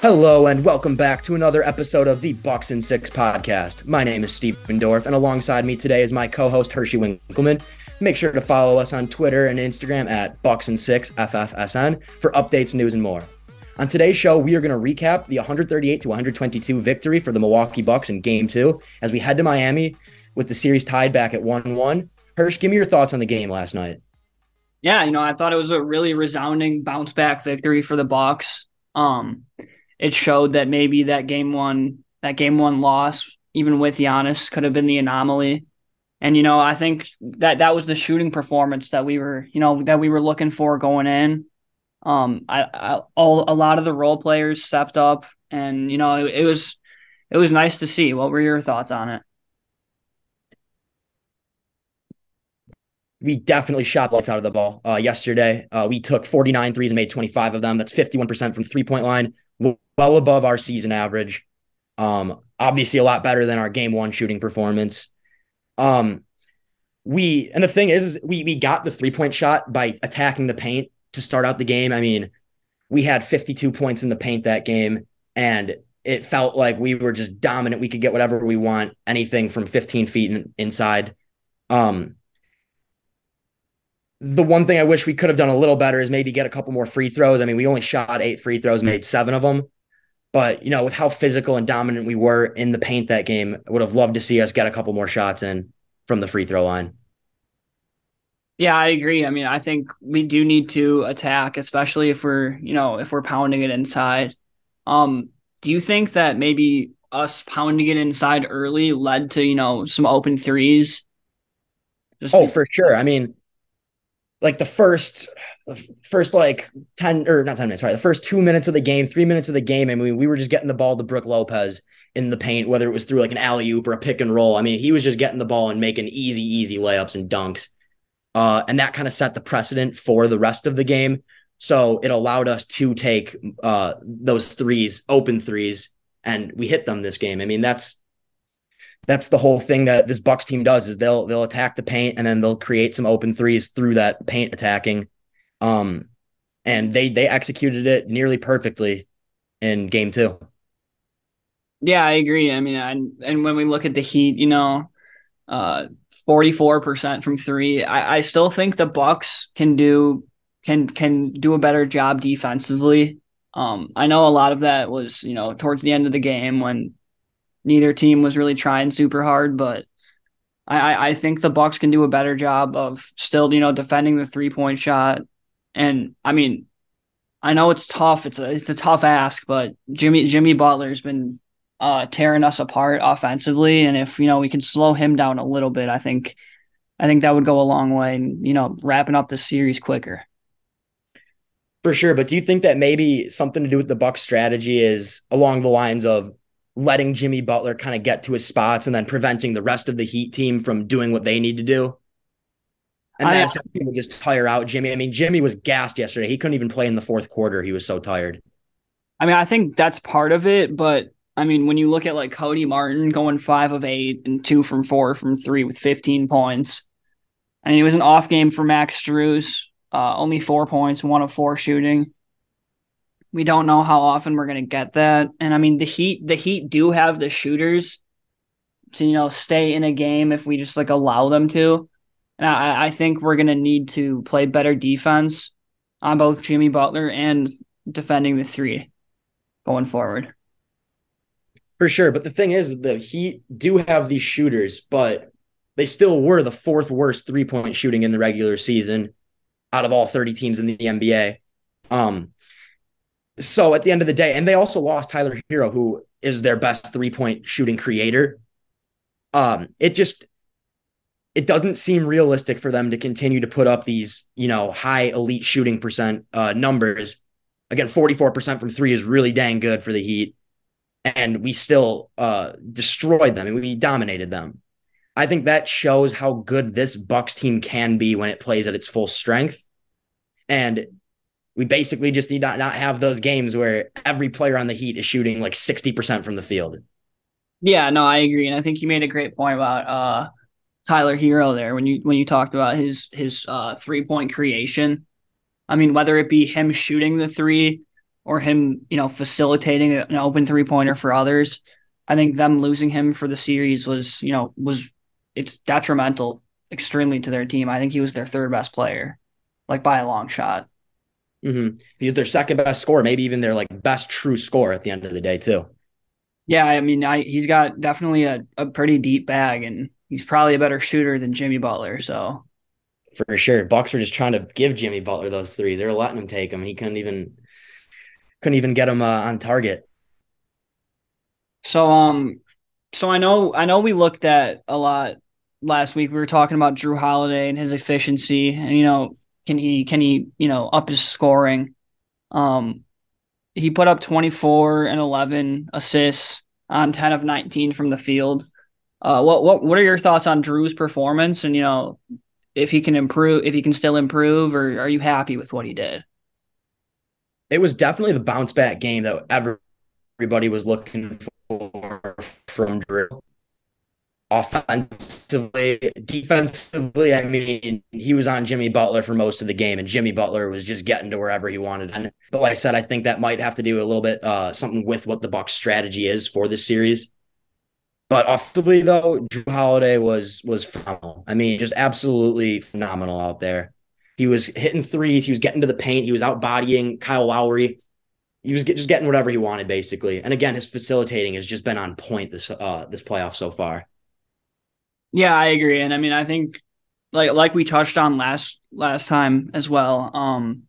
Hello and welcome back to another episode of the Bucks and Six podcast. My name is Stephen Dorff, and alongside me today is my co-host Hershey Winkleman. Make sure to follow us on Twitter and Instagram at Bucks and Six FFSN for updates, news, and more. On today's show, we are going to recap the 138 to 122 victory for the Milwaukee Bucks in Game Two as we head to Miami with the series tied back at 1-1. Hirsch, give me your thoughts on the game last night. Yeah, you know, I thought it was a really resounding bounce back victory for the Bucks. Um, it showed that maybe that game one that game one loss, even with Giannis, could have been the anomaly. And you know, I think that that was the shooting performance that we were, you know, that we were looking for going in. Um, I, I all a lot of the role players stepped up, and you know, it, it was it was nice to see. What were your thoughts on it? We definitely shot lights out of the ball uh, yesterday. Uh, we took 49 threes and made 25 of them. That's 51% from three point line, well above our season average. Um, obviously a lot better than our game one shooting performance. Um, we and the thing is, is we we got the three point shot by attacking the paint to start out the game. I mean, we had 52 points in the paint that game, and it felt like we were just dominant. We could get whatever we want, anything from 15 feet in, inside. Um, the one thing I wish we could have done a little better is maybe get a couple more free throws. I mean, we only shot eight free throws, made seven of them. But, you know, with how physical and dominant we were in the paint that game, I would have loved to see us get a couple more shots in from the free throw line. Yeah, I agree. I mean, I think we do need to attack, especially if we're, you know, if we're pounding it inside. Um, do you think that maybe us pounding it inside early led to, you know, some open threes? Just oh, for sure. I mean, like the first first like 10 or not 10 minutes, sorry, the first two minutes of the game, three minutes of the game. I mean, we were just getting the ball to Brook Lopez in the paint, whether it was through like an alley oop or a pick and roll. I mean, he was just getting the ball and making easy, easy layups and dunks. Uh, and that kind of set the precedent for the rest of the game. So it allowed us to take uh, those threes, open threes, and we hit them this game. I mean, that's that's the whole thing that this Bucks team does is they'll they'll attack the paint and then they'll create some open threes through that paint attacking. Um, and they they executed it nearly perfectly in game two. Yeah, I agree. I mean, I, and when we look at the Heat, you know, uh, forty four percent from three. I, I still think the Bucks can do can can do a better job defensively. Um, I know a lot of that was you know towards the end of the game when neither team was really trying super hard, but I, I think the Bucks can do a better job of still, you know, defending the three point shot. And I mean, I know it's tough. It's a it's a tough ask, but Jimmy Jimmy Butler's been uh, tearing us apart offensively, and if you know we can slow him down a little bit, I think I think that would go a long way, and you know, wrapping up the series quicker. For sure, but do you think that maybe something to do with the Bucks strategy is along the lines of letting Jimmy Butler kind of get to his spots and then preventing the rest of the Heat team from doing what they need to do. And then I, just tire out Jimmy. I mean, Jimmy was gassed yesterday. He couldn't even play in the fourth quarter. He was so tired. I mean, I think that's part of it, but I mean, when you look at like Cody Martin going five of eight and two from four from three with 15 points, I mean, it was an off game for Max Strus, uh, only four points, one of four shooting. We don't know how often we're going to get that. And I mean, the Heat, the Heat do have the shooters to, you know, stay in a game if we just like allow them to. And I, I think we're going to need to play better defense on both Jimmy Butler and defending the three going forward. For sure. But the thing is, the Heat do have these shooters, but they still were the fourth worst three point shooting in the regular season out of all 30 teams in the NBA. Um, so at the end of the day, and they also lost Tyler Herro, who is their best three point shooting creator. Um, it just it doesn't seem realistic for them to continue to put up these, you know, high elite shooting percent uh, numbers. Again, 44% from three is really dang good for the Heat. And we still uh, destroyed them and we dominated them. I think that shows how good this Bucks team can be when it plays at its full strength. And we basically just need not not have those games where every player on the Heat is shooting like 60% from the field. Yeah, no, I agree. And I think you made a great point about uh Tyler Herro there when you when you talked about his his uh, three point creation. I mean, whether it be him shooting the three or him, you know, facilitating an open three pointer for others, I think them losing him for the series was, you know, was it's detrimental extremely to their team. I think he was their third best player, like by a long shot. Mm-hmm. He's their second best scorer, maybe even their like best true score at the end of the day too. Yeah, I mean, I, he's got definitely a, a pretty deep bag, and he's probably a better shooter than Jimmy Butler. So for sure, Bucks were just trying to give Jimmy Butler those threes. They were letting him take them. He couldn't even couldn't even get him uh, on target. So um, so I know I know we looked at a lot last week. We were talking about Jrue Holiday and his efficiency, and you know, can he can he you know up his scoring? Um, he put up 24 and 11 assists on 10 of 19 from the field. Uh, what what what are your thoughts on Jrue's performance? And you know, if he can improve, if he can still improve, or are you happy with what he did? It was definitely the bounce back game that everybody was looking for from Jrue offensively, defensively, I mean, he was on Jimmy Butler for most of the game, and Jimmy Butler was just getting to wherever he wanted. And but like I said, I think that might have to do a little bit uh, something with what the Bucks' strategy is for this series. But offensively, though, Jrue Holiday was was phenomenal. I mean, just absolutely phenomenal out there. He was hitting threes. He was getting to the paint. He was out bodying Kyle Lowry. He was get, just getting whatever he wanted, basically. And again, his facilitating has just been on point this uh, this playoff so far. Yeah, I agree. And I mean, I think like like we touched on last last time as well. Um,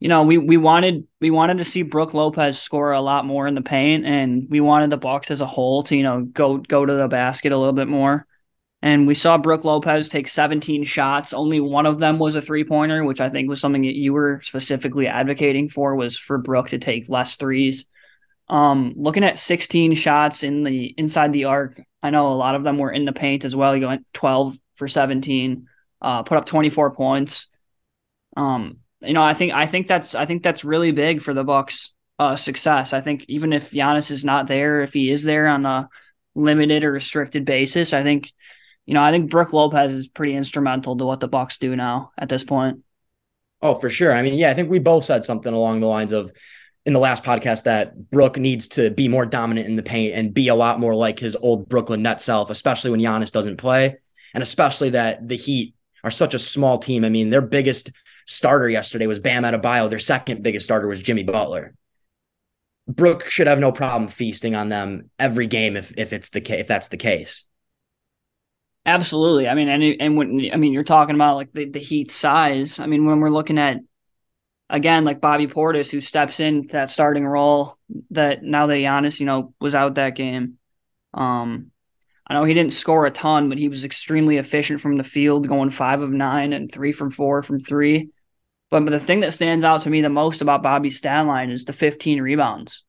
you know, we we wanted we wanted to see Brook Lopez score a lot more in the paint, and we wanted the Bucks as a whole to you know go go to the basket a little bit more. And we saw Brook Lopez take 17 shots. Only one of them was a three pointer, which I think was something that you were specifically advocating for was for Brook to take less threes. Um, looking at 16 shots in the inside the arc, I know a lot of them were in the paint as well. He went 12 for 17, uh, put up 24 points. Um, you know, I think I think that's I think that's really big for the Bucks' uh, success. I think even if Giannis is not there, if he is there on a limited or restricted basis, I think you know I think Brook Lopez is pretty instrumental to what the Bucks do now at this point. Oh, for sure. I mean, yeah, I think we both said something along the lines of in the last podcast that Brook needs to be more dominant in the paint and be a lot more like his old Brooklyn net self, especially when Giannis doesn't play. And especially that the Heat are such a small team. I mean, their biggest starter yesterday was Bam Adebayo. Their second biggest starter was Jimmy Butler. Brook should have no problem feasting on them every game if if it's the if that's the case. Absolutely. I mean, and and when I mean you're talking about like the, the Heat size. I mean, when we're looking at again, like Bobby Portis, who steps in that starting role that now that Giannis, you know, was out that game. Um, I know he didn't score a ton, but he was extremely efficient from the field, going five of nine and three from four from three. But, but the thing that stands out to me the most about Bobby's stat line is the 15 rebounds.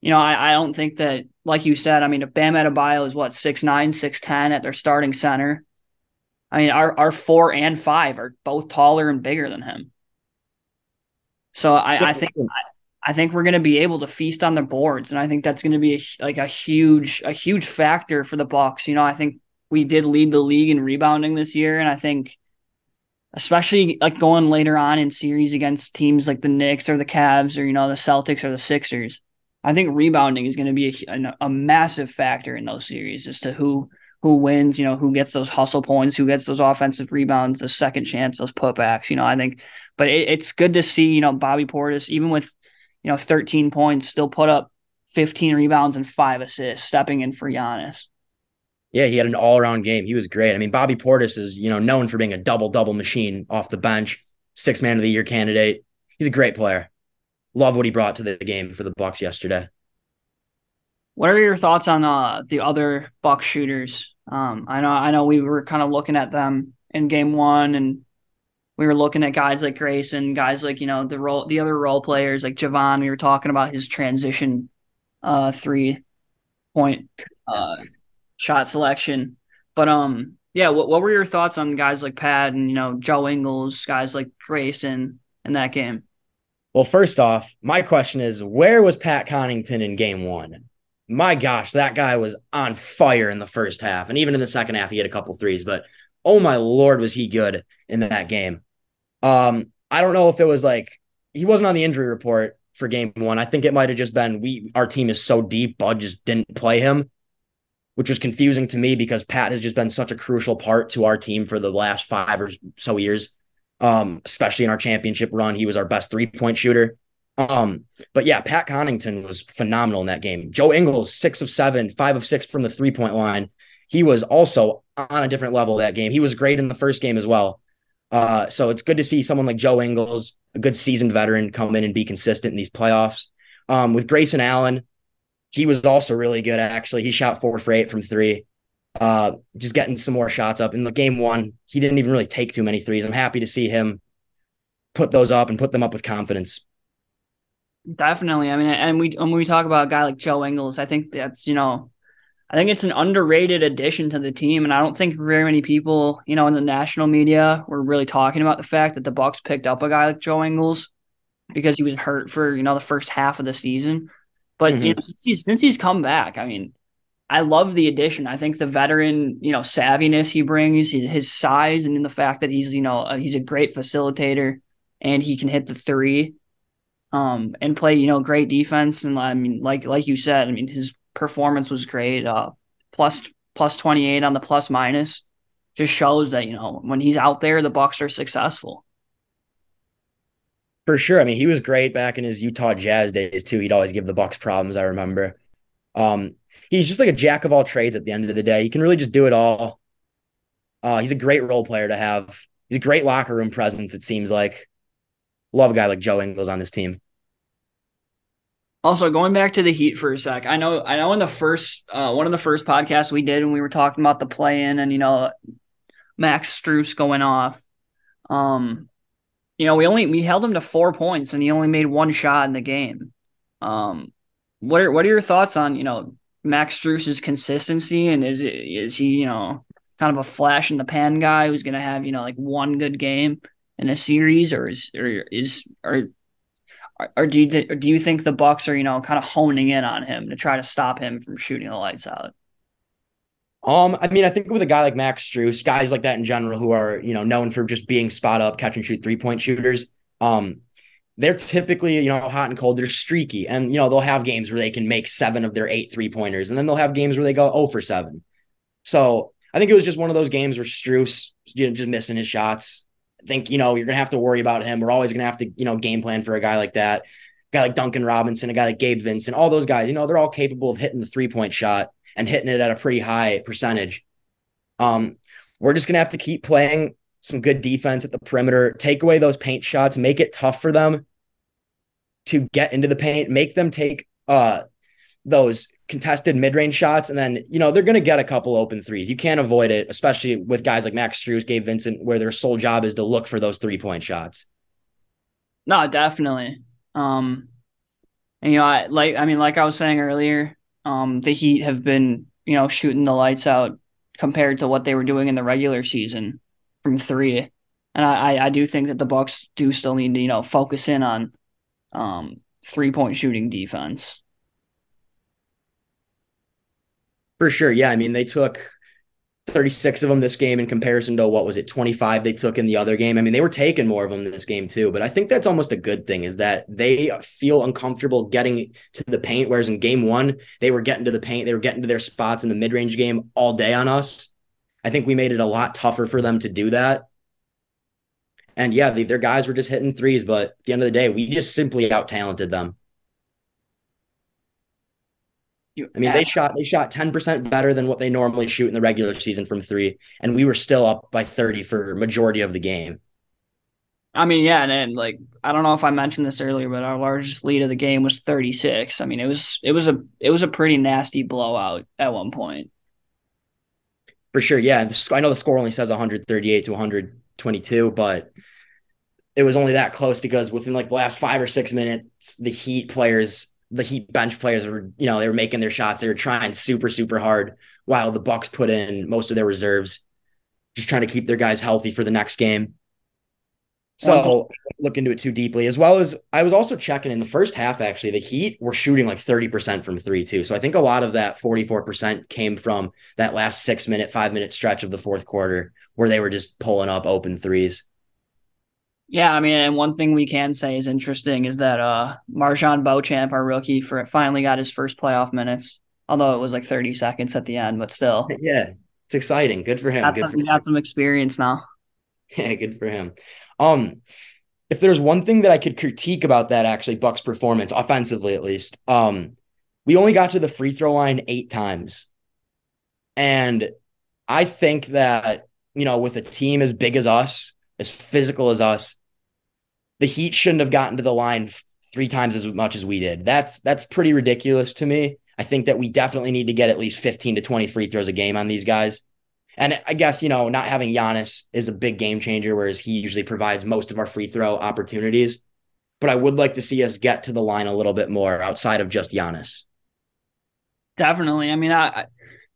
You know, I, I don't think that, like you said, I mean, if Bam Adebayo is what, 6'9, 6'10 at their starting center. I mean, our, our four and five are both taller and bigger than him. So I, I think I, I think we're going to be able to feast on the boards, and I think that's going to be a, like a huge a huge factor for the Bucks. You know, I think we did lead the league in rebounding this year, and I think especially like going later on in series against teams like the Knicks or the Cavs or you know the Celtics or the Sixers. I think rebounding is going to be a, a, a massive factor in those series as to who who wins, you know, who gets those hustle points, who gets those offensive rebounds, the second chance, those putbacks. You know, I think, but it, it's good to see, you know, Bobby Portis, even with, you know, 13 points, still put up 15 rebounds and five assists, stepping in for Giannis. Yeah, he had an all around game. He was great. I mean, Bobby Portis is, you know, known for being a double double machine off the bench, six man of the year candidate. He's a great player. Love what he brought to the game for the Bucks yesterday. What are your thoughts on uh, the other Buck shooters? Um, I know I know we were kind of looking at them in game one, and we were looking at guys like Grayson, guys like you know the role, the other role players like Jevon. We were talking about his transition uh, three point uh, shot selection, but um, yeah. What what were your thoughts on guys like Pat and you know Joe Ingles, guys like Grayson in that game? Well, first off, my question is, where was Pat Connaughton in game one? My gosh, that guy was on fire in the first half. And even in the second half, he had a couple threes, but oh my lord, was he good in that game. Um, I don't know if it was like he wasn't on the injury report for game one. I think it might have just been we our team is so deep, Bud just didn't play him, which was confusing to me because Pat has just been such a crucial part to our team for the last five or so years. Um, especially in our championship run. He was our best three-point shooter. Um, but yeah, Pat Connaughton was phenomenal in that game. Joe Ingles, six of seven, five of six from the three point line. He was also on a different level that game. He was great in the first game as well. Uh, so it's good to see someone like Joe Ingles, a good seasoned veteran, come in and be consistent in these playoffs. Um, with Grayson Allen, he was also really good. Actually, he shot four for eight from three. Uh, just getting some more shots up in the game one. He didn't even really take too many threes. I'm happy to see him put those up and put them up with confidence. Definitely. I mean, and we when we talk about a guy like Joe Ingles, I think that's you know, I think it's an underrated addition to the team, and I don't think very many people, you know, in the national media were really talking about the fact that the Bucks picked up a guy like Joe Ingles because he was hurt for you know the first half of the season. But mm-hmm. you know, since he's, since he's come back, I mean, I love the addition. I think the veteran, you know, savviness he brings, his size, and in the fact that he's, you know, he's a great facilitator and he can hit the three um, and play, you know, great defense. And I mean, like like you said, I mean, his performance was great. Uh, plus plus twenty eight on the plus minus just shows that you know when he's out there, the Bucks are successful. For sure. I mean, he was great back in his Utah Jazz days too. He'd always give the Bucks problems. I remember. Um, he's just like a jack of all trades at the end of the day. He can really just do it all. Uh, he's a great role player to have. He's a great locker room presence. It seems like. Love a guy like Joe Ingles on this team. Also, going back to the Heat for a sec, I know, I know, in the first uh, one of the first podcasts we did, when we were talking about the play-in and you know Max Strus going off, um, you know, we only we held him to four points and he only made one shot in the game. Um, what are what are your thoughts on you know Max Strus's consistency and is it is he you know kind of a flash in the pan guy who's going to have you know like one good game in a series or is or is or or do you or do you think the Bucks are you know kind of honing in on him to try to stop him from shooting the lights out? Um, I mean, I think with a guy like Max Strus, guys like that in general who are you know known for just being spot up, catch and shoot three point shooters, um, they're typically you know hot and cold. They're streaky, and you know they'll have games where they can make seven of their eight three pointers, and then they'll have games where they go oh for seven. So I think it was just one of those games where Strus you know, just missing his shots think, you know, you're going to have to worry about him. We're always going to have to, you know, game plan for a guy like that. A guy like Duncan Robinson, a guy like Gabe Vincent, all those guys, you know, they're all capable of hitting the three point shot and hitting it at a pretty high percentage. Um, we're just going to have to keep playing some good defense at the perimeter, take away those paint shots, make it tough for them to get into the paint, make them take uh those contested mid-range shots, and then you know they're going to get a couple open threes. You can't avoid it, especially with guys like Max Strus, Gabe Vincent, where their sole job is to look for those three-point shots. No, definitely. Um, and you know, I like I mean, like I was saying earlier, um, the Heat have been you know shooting the lights out compared to what they were doing in the regular season from three. And I, I do think that the Bucks do still need to, you know, focus in on um, three point shooting defense. For sure. Yeah. I mean, they took 36 of them this game in comparison to what was it, 25 they took in the other game. I mean, they were taking more of them this game too, but I think that's almost a good thing is that they feel uncomfortable getting to the paint. Whereas in game one, they were getting to the paint, they were getting to their spots in the mid range game all day on us. I think we made it a lot tougher for them to do that. And yeah, the, their guys were just hitting threes, but at the end of the day, we just simply out talented them. You, I mean, they shot they shot 10% better than what they normally shoot in the regular season from three, and we were still up by 30 for majority of the game. I mean, yeah, and, and like I don't know if I mentioned this earlier, but our largest lead of the game was 36. I mean, it was it was a it was a pretty nasty blowout at one point. For sure, yeah. I know the score only says 138 to 122, but it was only that close because within like the last five or six minutes, the Heat players the Heat bench players were, you know, they were making their shots. They were trying super, super hard while the Bucks put in most of their reserves, just trying to keep their guys healthy for the next game. So look into it too deeply, as well as I was also checking in the first half. Actually, the Heat were shooting like thirty percent from three too. So I think a lot of that forty four percent came from that last six minute, five minute stretch of the fourth quarter where they were just pulling up open threes. Yeah, I mean, and one thing we can say is interesting is that uh MarJon Beauchamp, our rookie, for finally got his first playoff minutes. Although it was like 30 seconds at the end, but still. Yeah, it's exciting. Good for him. Got good some, for he got some experience now. Yeah, good for him. Um, if there's one thing that I could critique about that actually Bucks performance, offensively at least, um, we only got to the free throw line eight times. And I think that, you know, with a team as big as us, as physical as us, the Heat shouldn't have gotten to the line three times as much as we did. That's that's pretty ridiculous to me. I think that we definitely need to get at least 15 to 20 free throws a game on these guys. And I guess, you know, not having Giannis is a big game changer, whereas he usually provides most of our free throw opportunities. But I would like to see us get to the line a little bit more outside of just Giannis. Definitely. I mean, I,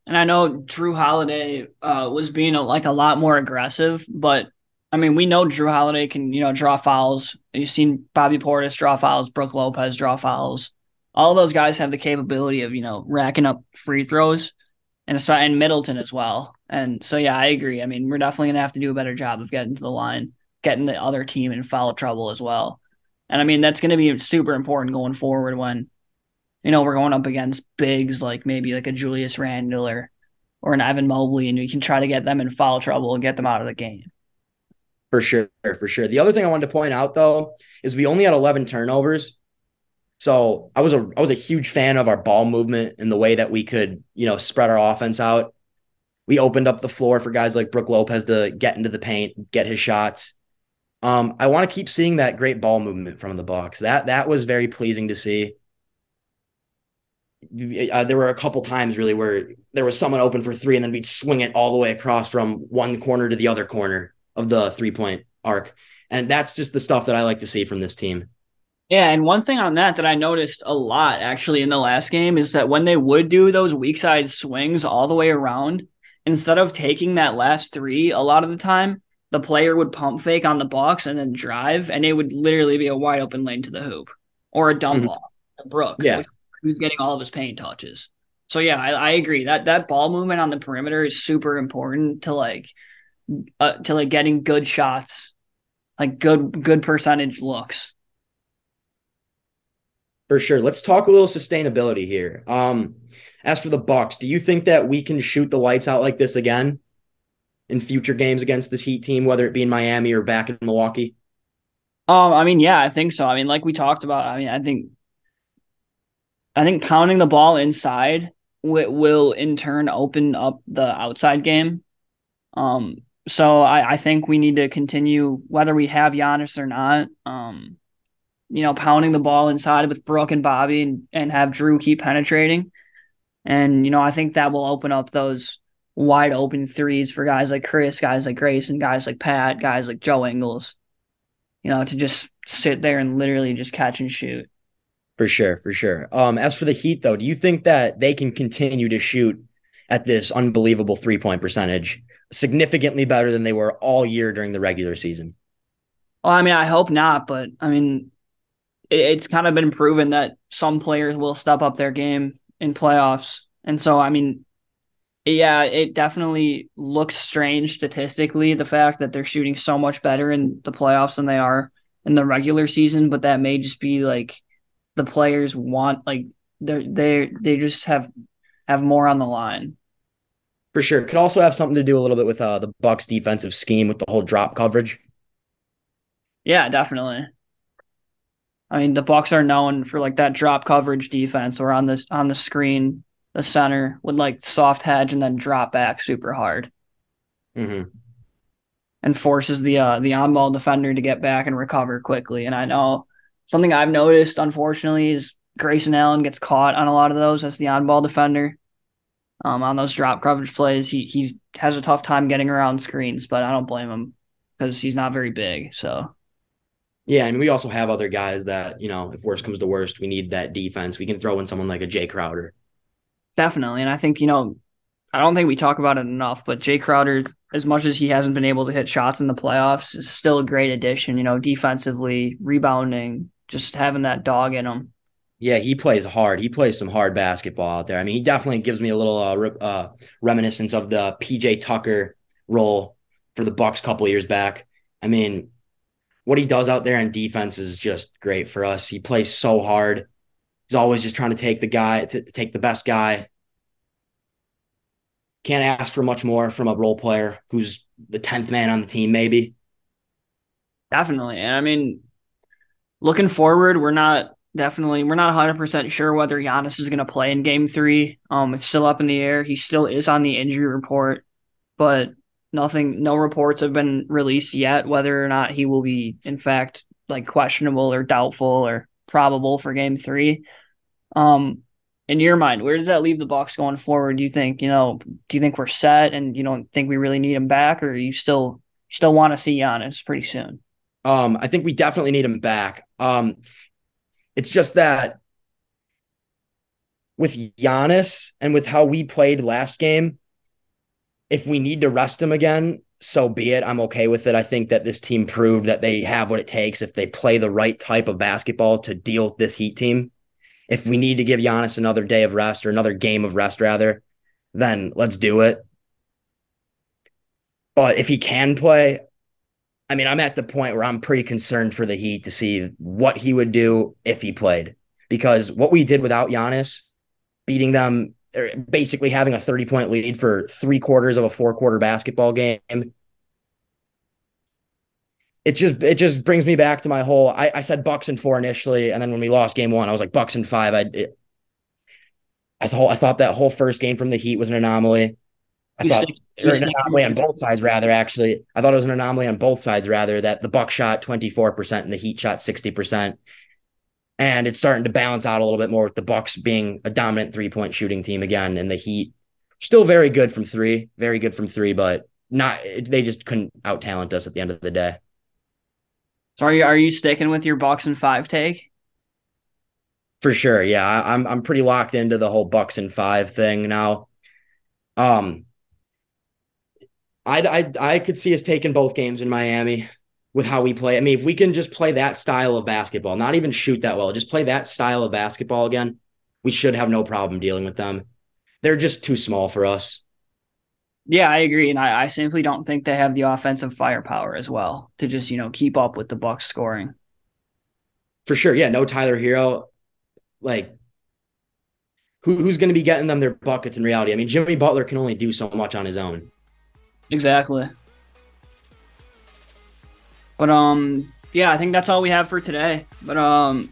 and I know Jrue Holiday uh, was being a, like a lot more aggressive, but I mean, we know Jrue Holiday can, you know, draw fouls. You've seen Bobby Portis draw fouls, Brook Lopez draw fouls. All those guys have the capability of, you know, racking up free throws and and Middleton as well. And so yeah, I agree. I mean, we're definitely gonna have to do a better job of getting to the line, getting the other team in foul trouble as well. And I mean, that's gonna be super important going forward when, you know, we're going up against bigs like maybe like a Julius Randle or or an Evan Mobley, and we can try to get them in foul trouble and get them out of the game. For sure, for sure. The other thing I wanted to point out though is we only had 11 turnovers. So I was a I was a huge fan of our ball movement and the way that we could, you know, spread our offense out. We opened up the floor for guys like Brook Lopez to get into the paint, get his shots. Um, I want to keep seeing that great ball movement from the Bucks. That that was very pleasing to see. Uh, there were a couple times really where there was someone open for three, and then we'd swing it all the way across from one corner to the other corner of the three point arc. And that's just the stuff that I like to see from this team. Yeah, and one thing on that that I noticed a lot actually in the last game is that when they would do those weak side swings all the way around, instead of taking that last three, a lot of the time the player would pump fake on the box and then drive, and it would literally be a wide open lane to the hoop or a dump mm-hmm. ball, a Brook, yeah, who's getting all of his paint touches. So yeah, I, I agree that that ball movement on the perimeter is super important to like uh, to like getting good shots, like good good percentage looks. For sure. Let's talk a little sustainability here. Um, as for the Bucks, do you think that we can shoot the lights out like this again in future games against this Heat team, whether it be in Miami or back in Milwaukee? Um, I mean, yeah, I think so. I mean, like we talked about, I mean, I think, I think pounding the ball inside will, will in turn open up the outside game. Um, so I, I think we need to continue whether we have Giannis or not. Um, you know, pounding the ball inside with Brook and Bobby and, and have Jrue keep penetrating. And, you know, I think that will open up those wide open threes for guys like Khris, guys like Grace, and guys like Pat, guys like Joe Ingles, you know, to just sit there and literally just catch and shoot. For sure, for sure. Um, as for the Heat, though, do you think that they can continue to shoot at this unbelievable three point percentage, significantly better than they were all year during the regular season? Well, I mean, I hope not, but I mean, it's kind of been proven that some players will step up their game in playoffs. And so, I mean, yeah, it definitely looks strange statistically, the fact that they're shooting so much better in the playoffs than they are in the regular season, but that may just be like the players want like they they they just have have more on the line. For sure. Could also have something to do a little bit with uh, the Bucks defensive scheme with the whole drop coverage. Yeah, definitely. I mean, the Bucks are known for like that drop coverage defense, or on the on the screen, the center would like soft hedge and then drop back super hard, mm-hmm. and forces the uh, the on ball defender to get back and recover quickly. And I know something I've noticed, unfortunately, is Grayson Allen gets caught on a lot of those as the on ball defender. Um, on those drop coverage plays, he he has a tough time getting around screens, but I don't blame him because he's not very big. So yeah, and we also have other guys that, you know, if worst comes to worst, we need that defense. We can throw in someone like a Jae Crowder. Definitely. And I think, you know, I don't think we talk about it enough, but Jae Crowder, as much as he hasn't been able to hit shots in the playoffs, is still a great addition. You know, defensively, rebounding, just having that dog in him. Yeah, he plays hard. He plays some hard basketball out there. I mean, he definitely gives me a little uh, re- uh, reminiscence of the PJ Tucker role for the Bucks a couple years back. I mean, what he does out there in defense is just great for us. He plays so hard. He's always just trying to take the guy, to take the best guy. Can't ask for much more from a role player who's the 10th man on the team, maybe. Definitely. And I mean, looking forward, we're not definitely we're not 100% sure whether Giannis is going to play in game 3. Um it's still up in the air. He still is on the injury report, but nothing no reports have been released yet whether or not he will be in fact like questionable or doubtful or probable for game 3. Um in your mind, where does that leave the Bucks going forward? Do you think, you know, do you think we're set and you don't think we really need him back or you still still want to see Giannis pretty soon? Um, I think we definitely need him back. Um, it's just that with Giannis and with how we played last game, if we need to rest him again, so be it. I'm okay with it. I think that this team proved that they have what it takes if they play the right type of basketball to deal with this Heat team. If we need to give Giannis another day of rest or another game of rest, rather, then let's do it. But if he can play, I mean, I'm at the point where I'm pretty concerned for the Heat to see what he would do if he played. Because what we did without Giannis, beating them, er, basically having a 30 point lead for three quarters of a four quarter basketball game, it just it just brings me back to my whole. I, I said Bucks and four initially, and then when we lost game one, I was like Bucks and five. I it, I thought I thought that whole first game from the Heat was an anomaly. I thought or an anomaly on both sides, rather. Actually, I thought it was an anomaly on both sides, rather. That the Buck shot twenty four percent and the Heat shot sixty percent, and it's starting to balance out a little bit more with the Bucks being a dominant three point shooting team again, and the Heat still very good from three, very good from three, but not they just couldn't out talent us at the end of the day. So are you are you sticking with your Bucks and five take? For sure, yeah. I, I'm I'm pretty locked into the whole Bucks and five thing now. Um, I I I could see us taking both games in Miami with how we play. I mean, if we can just play that style of basketball, not even shoot that well, just play that style of basketball again, we should have no problem dealing with them. They're just too small for us. Yeah, I agree, and I, I simply don't think they have the offensive firepower as well to just you know keep up with the Bucks scoring. For sure, yeah. No Tyler Herro, like who, who's going to be getting them their buckets in reality? I mean, Jimmy Butler can only do so much on his own. Exactly. But um, yeah, I think that's all we have for today. But um,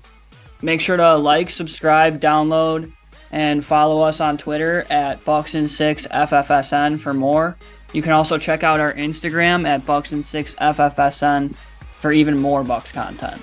make sure to like, subscribe, download and follow us on Twitter at Bucks6FFSN for more. You can also check out our Instagram at Bucks6FFSN for even more Bucks content.